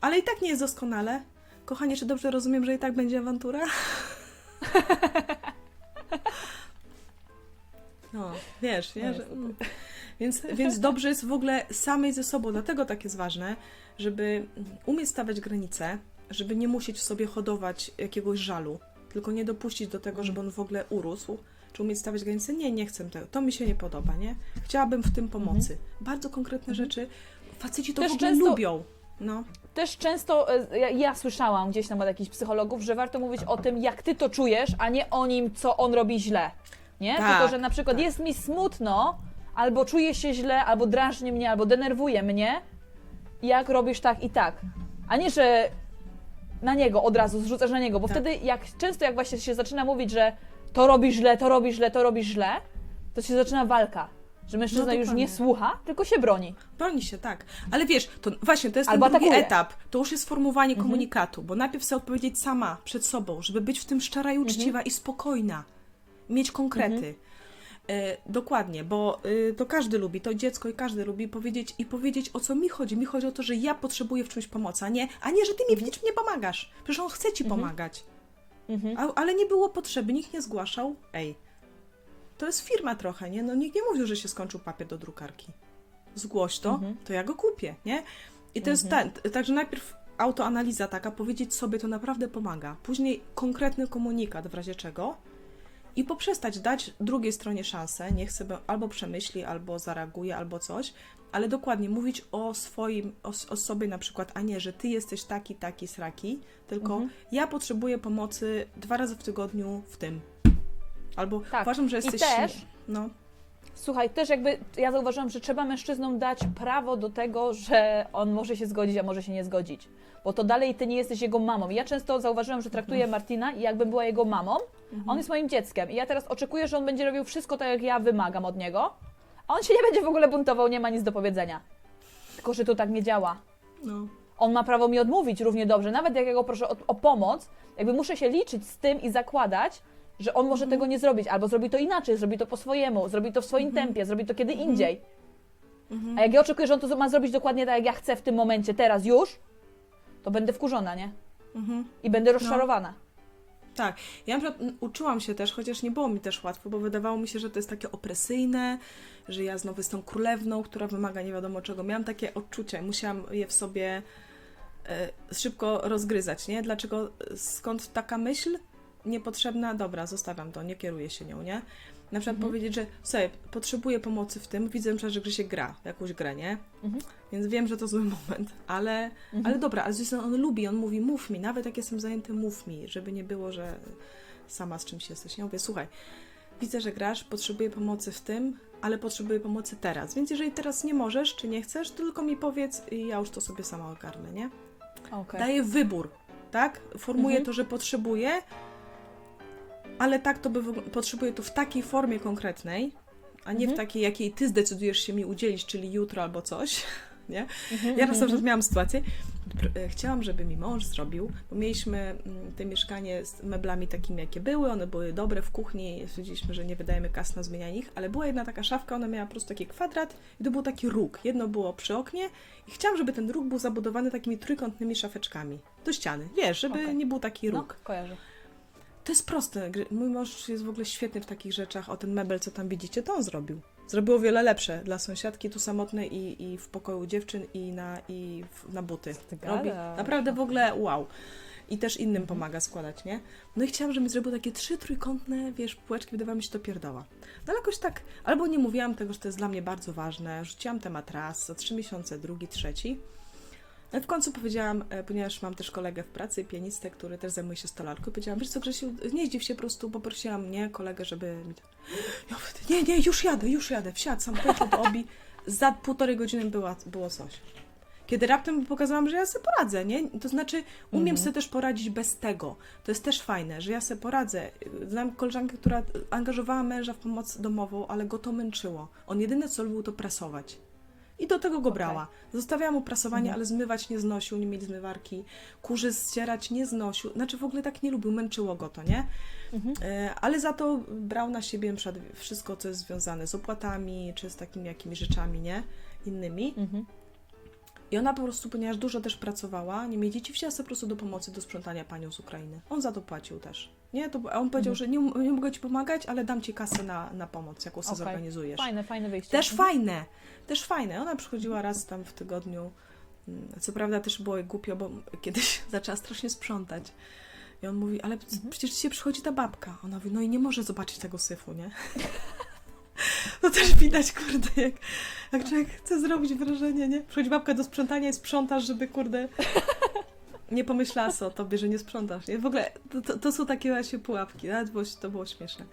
Speaker 1: ale i tak nie jest doskonale. Kochanie, czy dobrze rozumiem, że i tak będzie awantura? *laughs* No, wiesz, nie? Że,
Speaker 2: niestety. *laughs*
Speaker 1: więc, więc dobrze jest w ogóle samej ze sobą, dlatego tak jest ważne, żeby umieć stawiać granice, żeby nie musieć w sobie hodować jakiegoś żalu, tylko nie dopuścić do tego, żeby on w ogóle urósł, czy umieć stawiać granice. Nie, nie chcę tego, to mi się nie podoba, nie? Chciałabym w tym pomocy. Bardzo konkretne
Speaker 2: Mhm.
Speaker 1: rzeczy. Faceci to
Speaker 2: Też
Speaker 1: w ogóle
Speaker 2: często-
Speaker 1: lubią. No,
Speaker 2: Też często, e, ja, ja słyszałam gdzieś tam od jakichś psychologów, że warto mówić o tym, jak ty to czujesz, a nie o nim, co on robi źle. Nie?
Speaker 1: Tak,
Speaker 2: Tylko, że na przykład
Speaker 1: tak.
Speaker 2: jest mi smutno, albo czuję się źle, albo drażni mnie, albo denerwuje mnie, jak robisz tak i tak. A nie, że na niego od razu zrzucasz na niego, bo
Speaker 1: Tak.
Speaker 2: wtedy jak często jak właśnie się zaczyna mówić, że to robisz źle, to robisz źle, to robisz źle, to się zaczyna walka. Że mężczyzna
Speaker 1: No
Speaker 2: już nie słucha, tylko się broni.
Speaker 1: broni się, tak. Ale wiesz, to właśnie, to jest
Speaker 2: Albo
Speaker 1: ten drugi
Speaker 2: atakuje.
Speaker 1: etap. To już jest sformułowanie komunikatu, bo najpierw chcę odpowiedzieć sama, przed sobą, żeby być w tym szczera i uczciwa i spokojna. Mieć konkrety. E, dokładnie, bo y, to każdy lubi, to dziecko i każdy lubi powiedzieć i powiedzieć o co mi chodzi. Mi chodzi o to, że ja potrzebuję w czymś pomocy, a nie, a nie że ty mi w niczym nie pomagasz. Przecież on chce ci pomagać.
Speaker 2: Mhm.
Speaker 1: A, ale nie było potrzeby, nikt nie zgłaszał. Ej, to jest firma trochę, nie? No nikt nie mówił, że się skończył papier do drukarki. Zgłoś to,
Speaker 2: Mhm.
Speaker 1: to ja go kupię, nie? I to jest ten, także najpierw autoanaliza taka, powiedzieć sobie to naprawdę pomaga. Później konkretny komunikat w razie czego i poprzestać, dać drugiej stronie szansę, niech sobie albo przemyśli, albo zareaguje, albo coś, ale dokładnie mówić o swoim, o, o sobie na przykład, a nie, że ty jesteś taki, taki, sraki, tylko
Speaker 2: Mhm.
Speaker 1: ja potrzebuję pomocy dwa razy w tygodniu w tym. Albo
Speaker 2: Tak.
Speaker 1: uważam, że
Speaker 2: I
Speaker 1: jesteś...
Speaker 2: też-
Speaker 1: No,
Speaker 2: Słuchaj, też jakby ja zauważyłam, że trzeba mężczyznom dać prawo do tego, że on może się zgodzić, a może się nie zgodzić. Bo to dalej ty nie jesteś jego mamą. Ja często zauważyłam, że traktuję Martina i jakbym była jego mamą, a on jest moim dzieckiem. I ja teraz oczekuję, że on będzie robił wszystko tak, jak ja wymagam od niego, a on się nie będzie w ogóle buntował, nie ma nic do powiedzenia. Tylko, że to tak nie działa.
Speaker 1: no.
Speaker 2: On ma prawo mi odmówić równie dobrze, nawet jak ja go proszę o, o pomoc, jakby muszę się liczyć z tym i zakładać, że on może tego nie zrobić, albo zrobi to inaczej, zrobi to po swojemu, zrobi to w swoim tempie, zrobi to kiedy indziej. A jak ja oczekuję, że on to ma zrobić dokładnie tak, jak ja chcę w tym momencie, teraz już, to będę wkurzona, nie?
Speaker 1: Mhm.
Speaker 2: I będę rozczarowana.
Speaker 1: Tak, ja na przykład uczyłam się też, chociaż nie było mi też łatwo, bo wydawało mi się, że to jest takie opresyjne, że ja znowu jestem królewną, która wymaga nie wiadomo czego. Miałam takie odczucie, musiałam je w sobie e, szybko rozgryzać, nie? Dlaczego, skąd taka myśl niepotrzebna? Dobra, zostawiam to, nie kieruję się nią, nie? Na przykład powiedzieć, że sobie potrzebuję pomocy w tym, widzę, że że się gra w jakąś grę, nie?
Speaker 2: Mhm.
Speaker 1: Więc wiem, że to zły *laughs* moment, ale, ale dobra, ale z strony on lubi, on mówi, mów mi, nawet jak jestem zajęty, mów mi, żeby nie było, że sama z czymś jesteś. Ja mówię, słuchaj, widzę, że grasz, potrzebuję pomocy w tym, ale potrzebuję pomocy teraz, więc jeżeli teraz nie możesz, czy nie chcesz, to tylko mi powiedz i ja już to sobie sama ogarnę, nie?
Speaker 2: Okej.
Speaker 1: Daję wybór, tak? Formuję
Speaker 2: Mhm.
Speaker 1: to, że potrzebuję, ale tak to by potrzebuję to w takiej formie konkretnej, a nie
Speaker 2: Mhm.
Speaker 1: w takiej, jakiej ty zdecydujesz się mi udzielić, czyli jutro albo coś, *laughs* nie?
Speaker 2: Mhm,
Speaker 1: Ja raz
Speaker 2: mhm.
Speaker 1: przykład miałam sytuację, e, chciałam, żeby mi mąż zrobił, bo mieliśmy mm, te mieszkanie z meblami takimi, jakie były, one były dobre w kuchni, stwierdziliśmy, że nie wydajemy kas na zmienianie ich, ale była jedna taka szafka, ona miała po prostu taki kwadrat i to był taki róg. Jedno było przy oknie i chciałam, żeby ten róg był zabudowany takimi trójkątnymi szafeczkami do ściany, wiesz, żeby
Speaker 2: Okej.
Speaker 1: nie był taki
Speaker 2: No,
Speaker 1: róg.
Speaker 2: kojarzę.
Speaker 1: To jest proste. Mój mąż jest w ogóle świetny w takich rzeczach. O ten mebel, co tam widzicie, to on zrobił. Zrobił o wiele lepsze dla sąsiadki tu samotnej i, i w pokoju dziewczyn i na, i w, na buty.
Speaker 2: ty
Speaker 1: Robi naprawdę w ogóle wow. I też innym pomaga składać, nie? No i chciałam, żeby mi zrobił takie trzy trójkątne, wiesz, półeczki, wydawało mi się to pierdoła. No ale jakoś tak, albo nie mówiłam tego, że to jest dla mnie bardzo ważne, rzuciłam temat raz, za trzy miesiące, drugi, trzeci. Ale w końcu powiedziałam, e, ponieważ mam też kolegę w pracy, pianistę, który też zajmuje się stolarką, powiedziałam, wiesz co, Grzesiu, nie zdziw się, po prostu poprosiłam mnie, kolegę, żeby mi... Ja nie, nie, już jadę, już jadę, wsiadł, sam pojechał do obi, za półtorej godziny była, było coś. Kiedy raptem pokazałam, że ja sobie poradzę, nie? To znaczy, umiem
Speaker 2: Mhm.
Speaker 1: sobie też poradzić bez tego. To jest też fajne, że ja sobie poradzę. Znam koleżankę, która angażowała męża w pomoc domową, ale go to męczyło. On jedyne co lubił, to prasować. I do tego go brała. Zostawiałam mu prasowanie,
Speaker 2: Mhm.
Speaker 1: ale zmywać nie znosił, nie mieli zmywarki. Kurzy ścierać nie znosił. Znaczy w ogóle tak nie lubił, męczyło go to, nie?
Speaker 2: Mhm.
Speaker 1: E, Ale za to brał na siebie na wszystko, co jest związane z opłatami, czy z takimi jakimiś rzeczami, nie? Innymi.
Speaker 2: Mhm.
Speaker 1: I ona po prostu, ponieważ dużo też pracowała, nie mieli dzieci, wzięła sobie po prostu do pomocy do sprzątania panią z Ukrainy. On za to płacił też. Nie? To, a on powiedział,
Speaker 2: Mhm.
Speaker 1: że nie, nie mogę ci pomagać, ale dam ci kasę na, na pomoc, jaką sobie
Speaker 2: Okej.
Speaker 1: zorganizujesz.
Speaker 2: Fajne, fajne wyjście.
Speaker 1: Też
Speaker 2: Mhm.
Speaker 1: fajne, też fajne. Ona przychodziła raz tam w tygodniu. Mm, Co prawda też było głupio, bo kiedyś *laughs* zaczęła strasznie sprzątać. I on mówi, ale
Speaker 2: Mhm.
Speaker 1: przecież dzisiaj przychodzi ta babka. Ona mówi, no i nie może zobaczyć tego syfu, nie? *laughs* to *laughs* też widać, kurde, jak, jak człowiek chce zrobić wrażenie, nie? Przychodzi babka do sprzątania i sprzątasz, żeby, kurde, *laughs* nie pomyślała o tobie, że nie sprzątasz, nie? W ogóle to, to, to są takie właśnie pułapki, nawet było, to było śmieszne.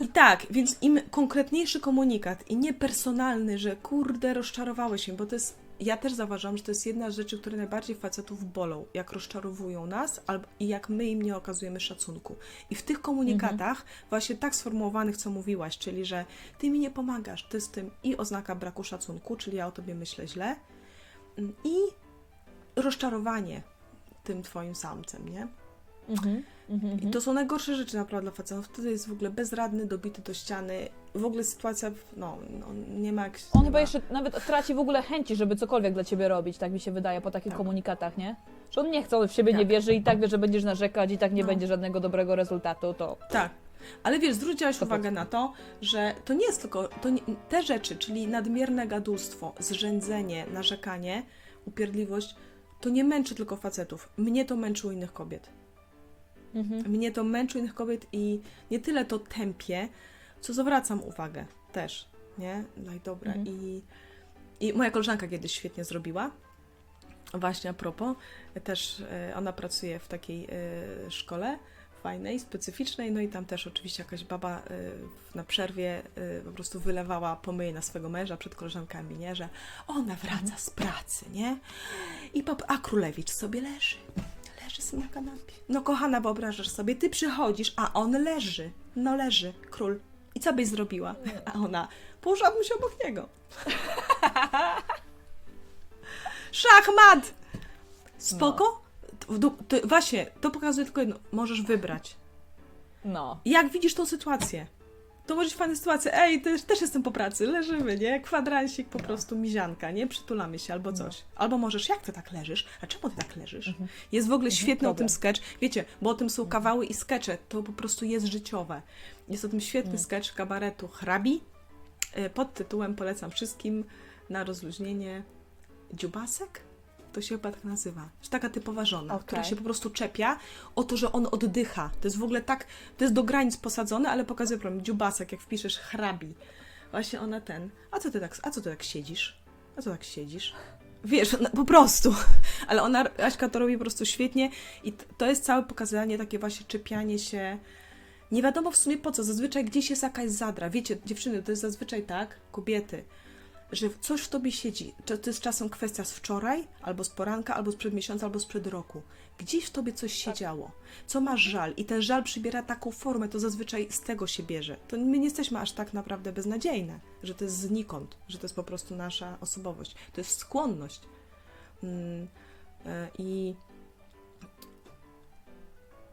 Speaker 1: I tak, więc im konkretniejszy komunikat i nie personalny, że kurde, rozczarowałeś mnie, bo to jest, ja też zauważam, że to jest jedna z rzeczy, które najbardziej facetów bolą, jak rozczarowują nas albo, i jak my im nie okazujemy szacunku. I w tych komunikatach, właśnie tak sformułowanych, co mówiłaś, czyli że ty mi nie pomagasz, to jest tym i oznaka braku szacunku, czyli ja o tobie myślę źle, mm, i rozczarowanie tym twoim samcem, nie?
Speaker 2: Mhm. Mhm.
Speaker 1: I to są najgorsze rzeczy naprawdę dla facetów. Wtedy jest w ogóle bezradny, dobity do ściany. W ogóle sytuacja, no, no nie ma jak...
Speaker 2: On
Speaker 1: nie
Speaker 2: chyba
Speaker 1: ma.
Speaker 2: jeszcze nawet traci w ogóle chęci, żeby cokolwiek dla ciebie robić, tak mi się wydaje, po takich
Speaker 1: Tak.
Speaker 2: komunikatach, nie? Że on nie chce, on w siebie nie
Speaker 1: Tak.
Speaker 2: wierzy i tak wie, że będziesz narzekać i tak nie
Speaker 1: No.
Speaker 2: będzie żadnego dobrego rezultatu, to
Speaker 1: Tak. Ale wiesz, zwróciłaś
Speaker 2: To
Speaker 1: uwagę na to, że to nie jest tylko... To nie, te rzeczy, czyli nadmierne gadulstwo, zrzędzenie, narzekanie, upierdliwość, to nie męczy tylko facetów. Mnie to męczy u innych kobiet.
Speaker 2: Mhm.
Speaker 1: Mnie to męczy innych kobiet i nie tyle to tępie, co zwracam uwagę też, nie? No i dobra.
Speaker 2: Mhm.
Speaker 1: I, I moja koleżanka kiedyś świetnie zrobiła, właśnie a propos, też e, ona pracuje w takiej e, szkole fajnej, specyficznej, no i tam też oczywiście jakaś baba e, na przerwie po prostu wylewała pomyje na swego męża przed koleżankami, nie? Że ona wraca z pracy, nie? I pap- a królewicz sobie leży. Leży sobie na kanapie. No kochana, wyobrażasz sobie, ty przychodzisz, a on leży. No leży, król. I co byś zrobiła? *laughs* A ona, położyłabym się obok niego. *laughs* Szachmat! Spoko? To, właśnie, to pokazuje tylko jedno. Możesz wybrać.
Speaker 2: No.
Speaker 1: Jak widzisz tą sytuację? To może być fajna sytuacja. Ej, też, też jestem po pracy, leżymy, nie? Kwadransik, po prostu mizianka, nie? Przytulamy się albo coś. Albo możesz, jak ty tak leżysz? A czemu ty tak leżysz? Jest w ogóle świetny o tym sketch. Wiecie, bo o tym są kawały i skecze. To po prostu jest życiowe. Jest o tym świetny sketch kabaretu Hrabi. E, Pod tytułem polecam wszystkim na rozluźnienie dziubasek. To się chyba tak nazywa. Że taka typowa żona,
Speaker 2: Okej.
Speaker 1: która się po prostu czepia o to, że on oddycha. To jest w ogóle tak, to jest do granic posadzone, ale pokazuje problem. Dziubasek, jak wpiszesz hrabi. Właśnie ona ten. A co ty tak, a co ty tak siedzisz? A co tak siedzisz? Wiesz, ona, po prostu. *laughs* Ale ona, Aśka to robi po prostu świetnie i to jest całe pokazanie, takie właśnie czepianie się. Nie wiadomo w sumie po co. Zazwyczaj gdzieś jest jakaś zadra. Wiecie, dziewczyny, to jest zazwyczaj tak, kobiety, że coś w tobie siedzi. To to jest czasem kwestia z wczoraj, albo z poranka, albo sprzed miesiąca, albo sprzed roku. Gdzieś w tobie coś siedziało. Co masz żal? I ten żal przybiera taką formę, to zazwyczaj z tego się bierze. To my nie jesteśmy aż tak naprawdę beznadziejne, że to jest znikąd, że to jest po prostu nasza osobowość. To jest skłonność. Mm, e, I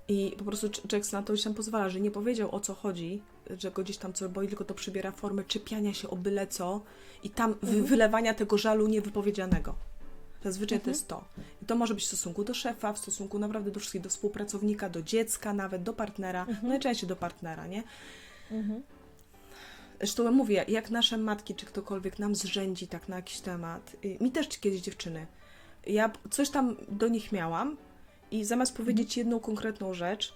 Speaker 1: i po prostu Jackson na to już tam pozwala, że nie powiedział o co chodzi, że go gdzieś tam co boi, tylko to przybiera formę czepiania się o byle co i tam wy- wylewania tego żalu niewypowiedzianego. Zazwyczaj to jest to. I to może być w stosunku do szefa, w stosunku naprawdę do wszystkich, do współpracownika, do dziecka, nawet do partnera. No najczęściej do partnera, nie?
Speaker 2: Mhm.
Speaker 1: Zresztą ja mówię, jak nasze matki, czy ktokolwiek nam zrzędzi tak na jakiś temat. y, Mi też kiedyś dziewczyny. Ja coś tam do nich miałam i zamiast powiedzieć jedną konkretną rzecz,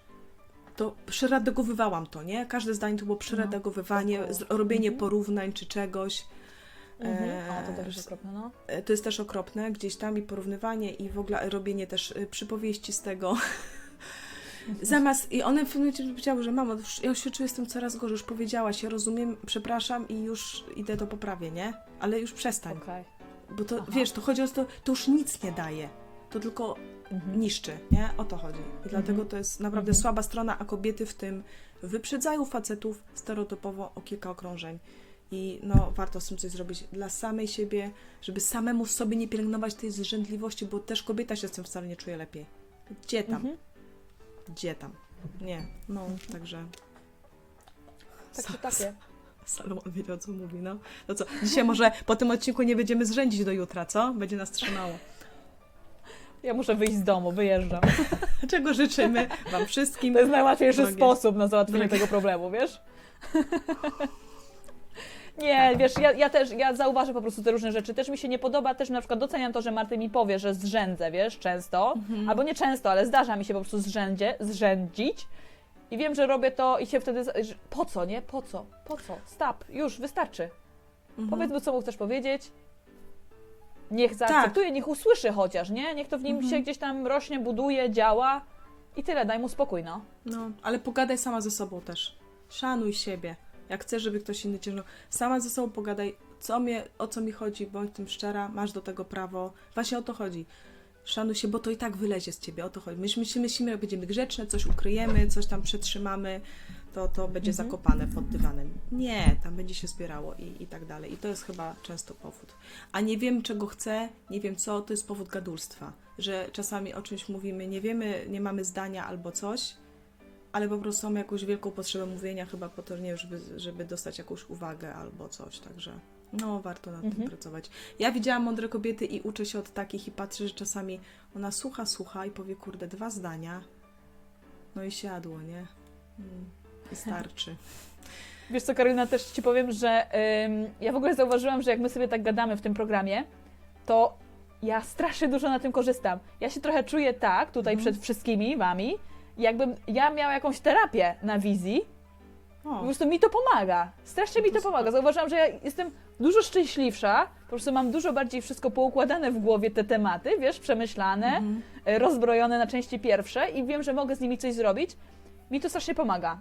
Speaker 1: to przeredagowywałam to, nie? Każde zdanie to było przeredagowywanie,
Speaker 2: około.
Speaker 1: z- robienie
Speaker 2: Mhm.
Speaker 1: porównań czy czegoś.
Speaker 2: Mhm.
Speaker 1: E,
Speaker 2: O, to też jest okropne, no.
Speaker 1: E, To jest też okropne, gdzieś tam i porównywanie i w ogóle robienie też y, przypowieści z tego. Zamiast, i one w pewnym momencie powiedziały, że mamo, ja już się czuję z tym coraz gorzej, już powiedziałaś, ja rozumiem, przepraszam i już idę to poprawię, nie? Ale już przestań,
Speaker 2: Okej.
Speaker 1: bo to,
Speaker 2: Aha.
Speaker 1: wiesz, to chodzi o to, to już nic nie daje, to tylko
Speaker 2: Mhm.
Speaker 1: niszczy, nie? O to chodzi. I dlatego to jest naprawdę
Speaker 2: Mhm.
Speaker 1: słaba strona, a kobiety w tym wyprzedzają facetów stereotypowo o kilka okrążeń. I no, warto z tym coś zrobić dla samej siebie, żeby samemu sobie nie pielęgnować tej zrzędliwości, bo też kobieta się z tym wcale nie czuje lepiej. Gdzie tam?
Speaker 2: Mhm.
Speaker 1: Gdzie tam? Nie, no, także...
Speaker 2: Tak czy
Speaker 1: Sa-
Speaker 2: takie.
Speaker 1: Salomon wiedział, co mówi, no. No co, dzisiaj może po tym odcinku nie będziemy zrzędzić do jutra, co? Będzie nas trzymało.
Speaker 2: Ja muszę wyjść z domu, wyjeżdżam. *laughs*
Speaker 1: Czego życzymy Wam wszystkim?
Speaker 2: To jest najłatwiejszy
Speaker 1: Drogie.
Speaker 2: sposób na załatwienie
Speaker 1: Drogie.
Speaker 2: tego problemu, wiesz? *laughs* Nie, wiesz, ja, ja też, ja zauważę po prostu te różne rzeczy. Też mi się nie podoba, też na przykład doceniam to, że Marty mi powie, że zrzędzę, wiesz, często. Albo nie często, ale zdarza mi się po prostu zrzędzie, zrzędzić. i wiem, że robię to i się wtedy... Po co, nie? Po co? Po co? Stop, już, wystarczy.
Speaker 1: Mhm.
Speaker 2: Powiedz mu, co mu chcesz powiedzieć. Niech zaakceptuje, niech usłyszy chociaż, nie? Niech to w nim
Speaker 1: Mhm.
Speaker 2: się gdzieś tam rośnie, buduje, działa i tyle, daj mu spokój, no.
Speaker 1: No, ale pogadaj sama ze sobą też. Szanuj siebie. Jak chcesz, żeby ktoś inny cię... Sama ze sobą pogadaj, co mnie, o co mi chodzi, bądź tym szczera, masz do tego prawo. Właśnie o to chodzi. Szanuj się, bo to i tak wylezie z ciebie, o to chodzi. Myślimy, myślimy, jak będziemy grzeczne, coś ukryjemy, coś tam przetrzymamy, to, to będzie
Speaker 2: Mhm.
Speaker 1: zakopane pod dywanem. Nie, tam będzie się zbierało i, i tak dalej. I to jest chyba często powód. A nie wiem, czego chcę, nie wiem co, to jest powód gadulstwa. Że czasami o czymś mówimy, nie wiemy, nie mamy zdania albo coś, ale po prostu mamy jakąś wielką potrzebę mówienia chyba po to, nie żeby, żeby dostać jakąś uwagę albo coś, także no warto nad tym
Speaker 2: Mhm.
Speaker 1: pracować. Ja widziałam mądre kobiety i uczę się od takich i patrzę, że czasami ona słucha, słucha i powie, kurde, dwa zdania, no i siadło, nie? Mm, I starczy.
Speaker 2: Wiesz co, Karolina, też Ci powiem, że ym, ja w ogóle zauważyłam, że jak my sobie tak gadamy w tym programie, to ja strasznie dużo na tym korzystam. Ja się trochę czuję tak, tutaj
Speaker 1: Mhm.
Speaker 2: przed wszystkimi Wami, jakbym ja miała jakąś terapię na wizji, po
Speaker 1: O,
Speaker 2: prostu mi to pomaga. Strasznie mi
Speaker 1: No to
Speaker 2: to pomaga. Zauważyłam, że ja jestem dużo szczęśliwsza, po prostu mam dużo bardziej wszystko poukładane w głowie, te tematy, wiesz, przemyślane,
Speaker 1: mhm.
Speaker 2: e, rozbrojone na części pierwsze i wiem, że mogę z nimi coś zrobić. Mi to strasznie pomaga.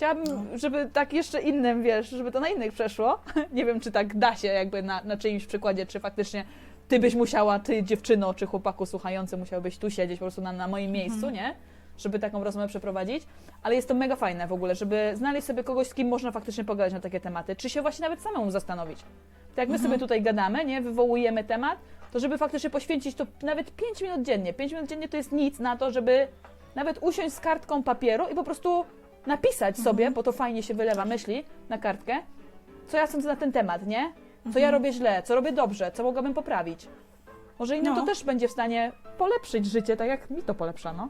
Speaker 2: Chciałabym, żeby tak jeszcze innym, wiesz, żeby to na innych przeszło. *laughs* Nie wiem, czy tak da się jakby na, na czyimś przykładzie, czy faktycznie ty byś musiała, ty dziewczyno, czy chłopaku słuchający musiałbyś tu siedzieć po prostu na, na moim miejscu, nie? Żeby taką rozmowę przeprowadzić. Ale jest to mega fajne w ogóle, żeby znaleźć sobie kogoś, z kim można faktycznie pogadać na takie tematy, czy się właśnie nawet samemu zastanowić. Tak jak my
Speaker 1: Mhm.
Speaker 2: sobie tutaj gadamy, nie? Wywołujemy temat, to żeby faktycznie poświęcić to nawet 5 minut dziennie. 5 minut dziennie to jest nic na to, żeby nawet usiąść z kartką papieru i po prostu napisać sobie, bo to fajnie się wylewa myśli na kartkę, co ja sądzę na ten temat, nie? Co ja robię źle, co robię dobrze, co mogłabym poprawić. Może innym
Speaker 1: No.
Speaker 2: to też będzie w stanie polepszyć życie, tak jak mi to polepsza, no.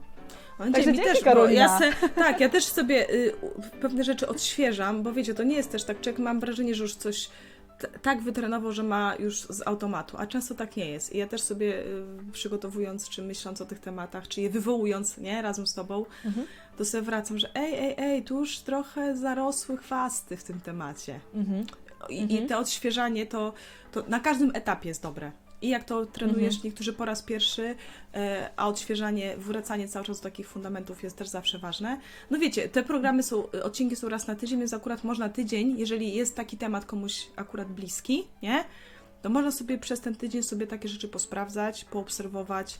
Speaker 1: Będzie
Speaker 2: Także
Speaker 1: mi
Speaker 2: dzięki,
Speaker 1: też,
Speaker 2: Karolina.
Speaker 1: ja se, tak, ja też sobie y, pewne rzeczy odświeżam, bo wiecie, to nie jest też tak, człowiek mam wrażenie, że już coś tak wytrenował, że ma już z automatu, a często tak nie jest. I ja też sobie y, przygotowując, czy myśląc o tych tematach, czy je wywołując, nie, razem z tobą,
Speaker 2: Mhm.
Speaker 1: to sobie wracam, że ej, ej, ej, tu już trochę zarosły chwasty w tym temacie.
Speaker 2: Mhm.
Speaker 1: I,
Speaker 2: Mhm.
Speaker 1: i te odświeżanie to, to na każdym etapie jest dobre. I jak to trenujesz,
Speaker 2: Mhm.
Speaker 1: niektórzy po raz pierwszy, e, a odświeżanie, wracanie cały czas do takich fundamentów jest też zawsze ważne. No wiecie, te programy są, odcinki są raz na tydzień, więc akurat można tydzień, jeżeli jest taki temat komuś akurat bliski, nie? To można sobie przez ten tydzień sobie takie rzeczy posprawdzać, poobserwować.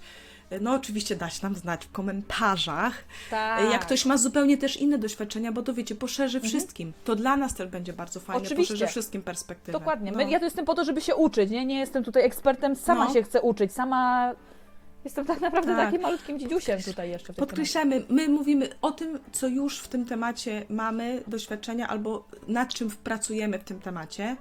Speaker 1: No oczywiście dać nam znać w komentarzach,
Speaker 2: Tak.
Speaker 1: jak ktoś ma zupełnie też inne doświadczenia, bo to wiecie, poszerzy wszystkim. To dla nas też będzie bardzo fajne,
Speaker 2: Mhm. Oczywiście.
Speaker 1: poszerzy wszystkim perspektywę.
Speaker 2: Dokładnie.
Speaker 1: No.
Speaker 2: My, ja tu jestem po to, żeby się uczyć, nie? Nie jestem tutaj ekspertem, sama
Speaker 1: No.
Speaker 2: się chcę uczyć, sama... Jestem tak naprawdę
Speaker 1: Tak.
Speaker 2: takim malutkim dzidziusiem tutaj jeszcze
Speaker 1: Podkreślamy, my mówimy o tym, co już w tym temacie mamy, doświadczenia, albo nad czym pracujemy w tym temacie,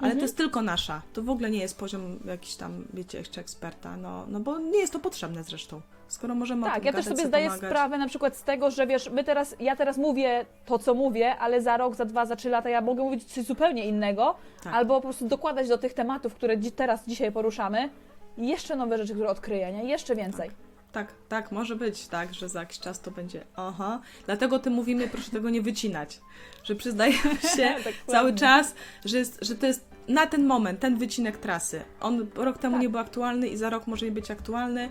Speaker 1: ale
Speaker 2: Mhm.
Speaker 1: to jest tylko nasza. To w ogóle nie jest poziom jakiś tam, wiecie, jeszcze eksperta, no, no bo nie jest to potrzebne zresztą. Skoro możemy
Speaker 2: Tak, ja też sobie zdaję
Speaker 1: pomagać.
Speaker 2: sprawę na przykład z tego, że wiesz, my teraz, ja teraz mówię to, co mówię, ale za rok, za dwa, za trzy lata ja mogę mówić coś zupełnie innego,
Speaker 1: Tak.
Speaker 2: albo po prostu dokładać do tych tematów, które dzi- teraz, dzisiaj poruszamy, jeszcze nowe rzeczy, które odkryję, nie? Jeszcze więcej.
Speaker 1: Tak, tak, może być tak, że za jakiś czas to będzie aha. Dlatego tym mówimy, proszę tego nie wycinać. Że przyznajemy *laughs* się cały czas, że, jest, że to jest na ten moment, ten wycinek trasy. On rok temu
Speaker 2: Tak.
Speaker 1: nie był aktualny i za rok może nie być aktualny,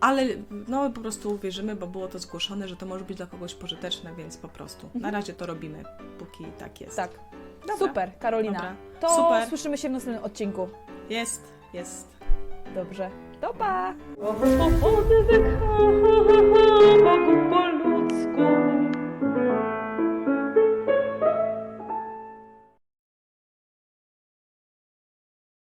Speaker 1: ale no po prostu wierzymy, bo było to zgłoszone, że to może być dla kogoś pożyteczne, więc po prostu na razie to robimy, póki tak jest.
Speaker 2: Mhm. Tak.
Speaker 1: Dobra.
Speaker 2: Super, Karolina.
Speaker 1: Dobra.
Speaker 2: To
Speaker 1: Super.
Speaker 2: słyszymy się w następnym odcinku.
Speaker 1: Jest, jest.
Speaker 2: Dobrze. To pa! Po ludzku